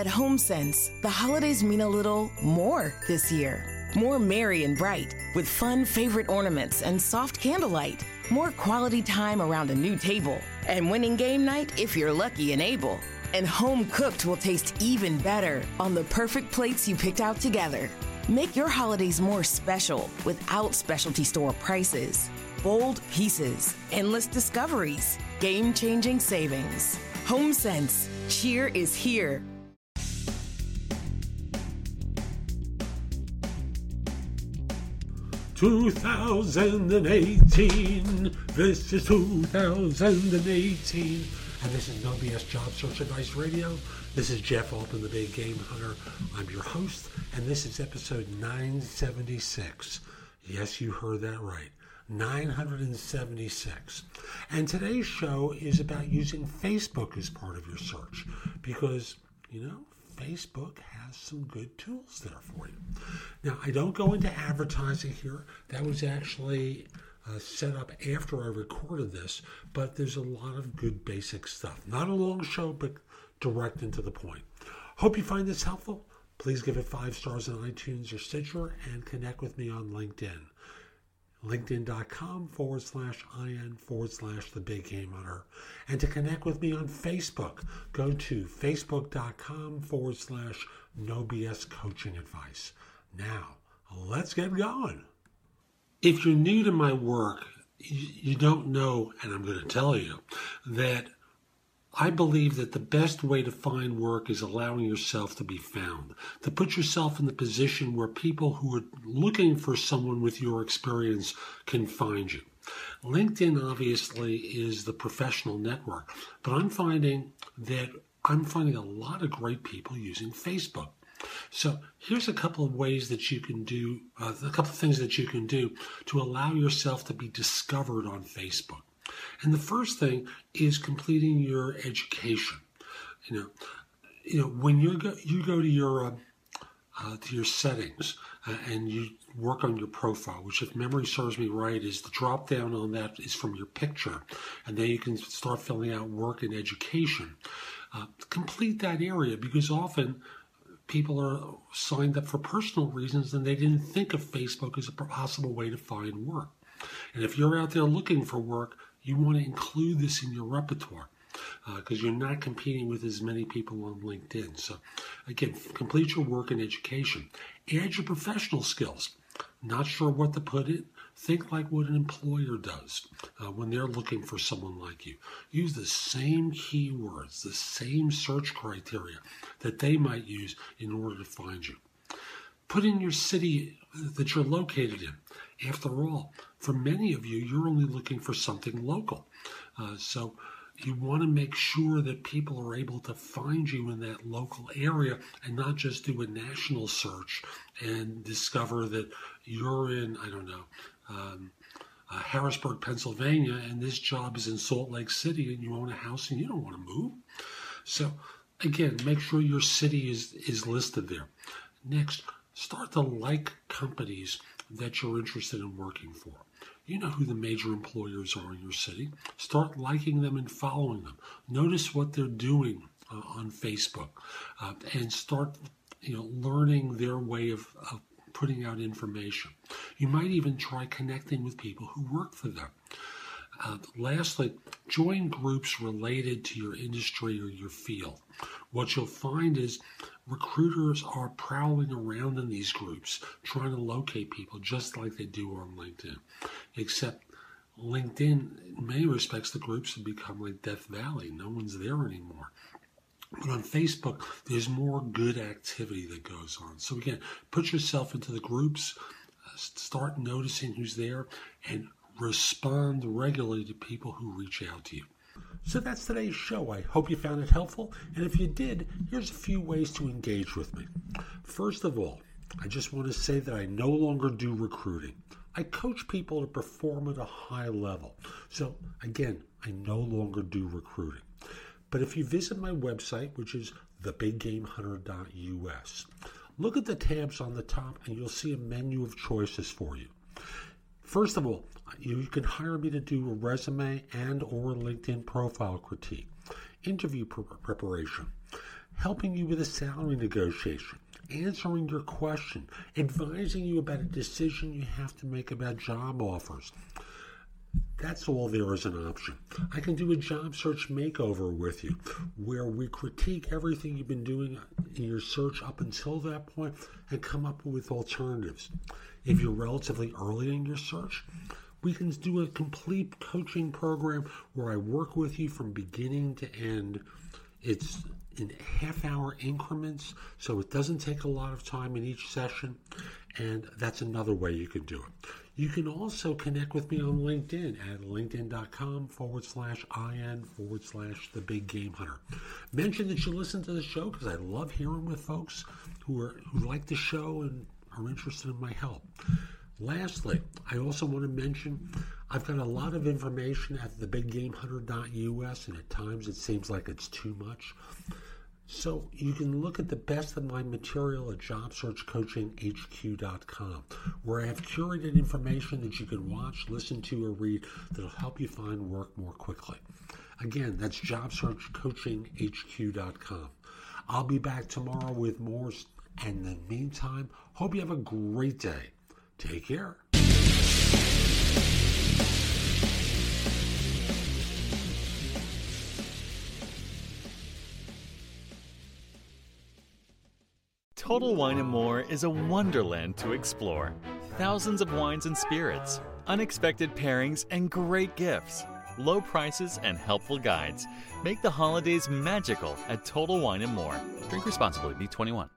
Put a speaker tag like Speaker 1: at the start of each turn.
Speaker 1: At HomeSense, the holidays mean a little more this year. More merry and bright, with fun favorite ornaments and soft candlelight. More quality time around a new table. And winning game night if you're lucky and able. And home cooked will taste even better on the perfect plates you picked out together. Make your holidays more special without specialty store prices. Bold pieces, endless discoveries, game changing savings. HomeSense, cheer is here.
Speaker 2: Two thousand and eighteen. This is two thousand and eighteen. And this is No BS Job Search Advice Radio. This is Jeff Altman, the Big Game Hunter. I'm your host, and this is episode 976. Yes, you heard that right. 976. And today's show is about using Facebook as part of your search because, you know, Facebook has some good tools there for you. Now, I don't go into advertising here. That was actually uh, set up after I recorded this, but there's a lot of good basic stuff. Not a long show, but direct and to the point. Hope you find this helpful. Please give it five stars on iTunes or Stitcher and connect with me on LinkedIn. LinkedIn.com forward slash IN forward slash the big game hunter. And to connect with me on Facebook, go to Facebook.com forward slash no BS coaching advice. Now, let's get going. If you're new to my work, you don't know, and I'm going to tell you, that I believe that the best way to find work is allowing yourself to be found, to put yourself in the position where people who are looking for someone with your experience can find you. LinkedIn obviously is the professional network, but I'm finding that I'm finding a lot of great people using Facebook. So here's a couple of ways that you can do, uh, a couple of things that you can do to allow yourself to be discovered on Facebook. And the first thing is completing your education. You know, you know when you go you go to your uh, uh, to your settings uh, and you work on your profile, which, if memory serves me right, is the drop down on that is from your picture, and then you can start filling out work and education. Uh, complete that area because often people are signed up for personal reasons and they didn't think of Facebook as a possible way to find work. And if you're out there looking for work, you want to include this in your repertoire because uh, you're not competing with as many people on LinkedIn. So, again, complete your work in education. Add your professional skills. Not sure what to put in? Think like what an employer does uh, when they're looking for someone like you. Use the same keywords, the same search criteria that they might use in order to find you. Put in your city that you're located in. After all, for many of you, you're only looking for something local. Uh, so you want to make sure that people are able to find you in that local area and not just do a national search and discover that you're in, I don't know, um, uh, Harrisburg, Pennsylvania, and this job is in Salt Lake City and you own a house and you don't want to move. So, again, make sure your city is, is listed there. Next, start to like companies that you're interested in working for. You know who the major employers are in your city. Start liking them and following them. Notice what they're doing uh, on Facebook, uh, and start you know learning their way of, of putting out information. You might even try connecting with people who work for them. Uh, lastly, join groups related to your industry or your field. What you'll find is recruiters are prowling around in these groups trying to locate people just like they do on LinkedIn. Except LinkedIn, in many respects, the groups have become like Death Valley. No one's there anymore. But on Facebook, there's more good activity that goes on. So again, put yourself into the groups, uh, start noticing who's there, and respond regularly to people who reach out to you. So that's today's show. I hope you found it helpful. And if you did, here's a few ways to engage with me. First of all, I just want to say that I no longer do recruiting. I coach people to perform at a high level. So, again, I no longer do recruiting. But if you visit my website, which is thebiggamehunter.us, look at the tabs on the top and you'll see a menu of choices for you. First of all, you can hire me to do a resume and or LinkedIn profile critique, interview preparation, helping you with a salary negotiation, answering your question, advising you about a decision you have to make about job offers. That's all there is an option. I can do a job search makeover with you where we critique everything you've been doing in your search up until that point and come up with alternatives. If you're relatively early in your search, we can do a complete coaching program where I work with you from beginning to end. It's in half hour increments, so it doesn't take a lot of time in each session, and that's another way you can do it. You can also connect with me on LinkedIn at linkedin.com forward slash IN forward slash the big game hunter. Mention that you listen to the show because I love hearing with folks who are who like the show and are interested in my help. Lastly, I also want to mention I've got a lot of information at thebiggamehunter.us, and at times it seems like it's too much. So you can look at the best of my material at jobsearchcoachinghq.com, where I have curated information that you can watch, listen to, or read that'll help you find work more quickly. Again, that's jobsearchcoachinghq.com. I'll be back tomorrow with more. And in the meantime, hope you have a great day. Take care.
Speaker 3: Total Wine and More is a wonderland to explore. Thousands of wines and spirits, unexpected pairings, and great gifts. Low prices and helpful guides make the holidays magical at Total Wine and More. Drink responsibly, be 21.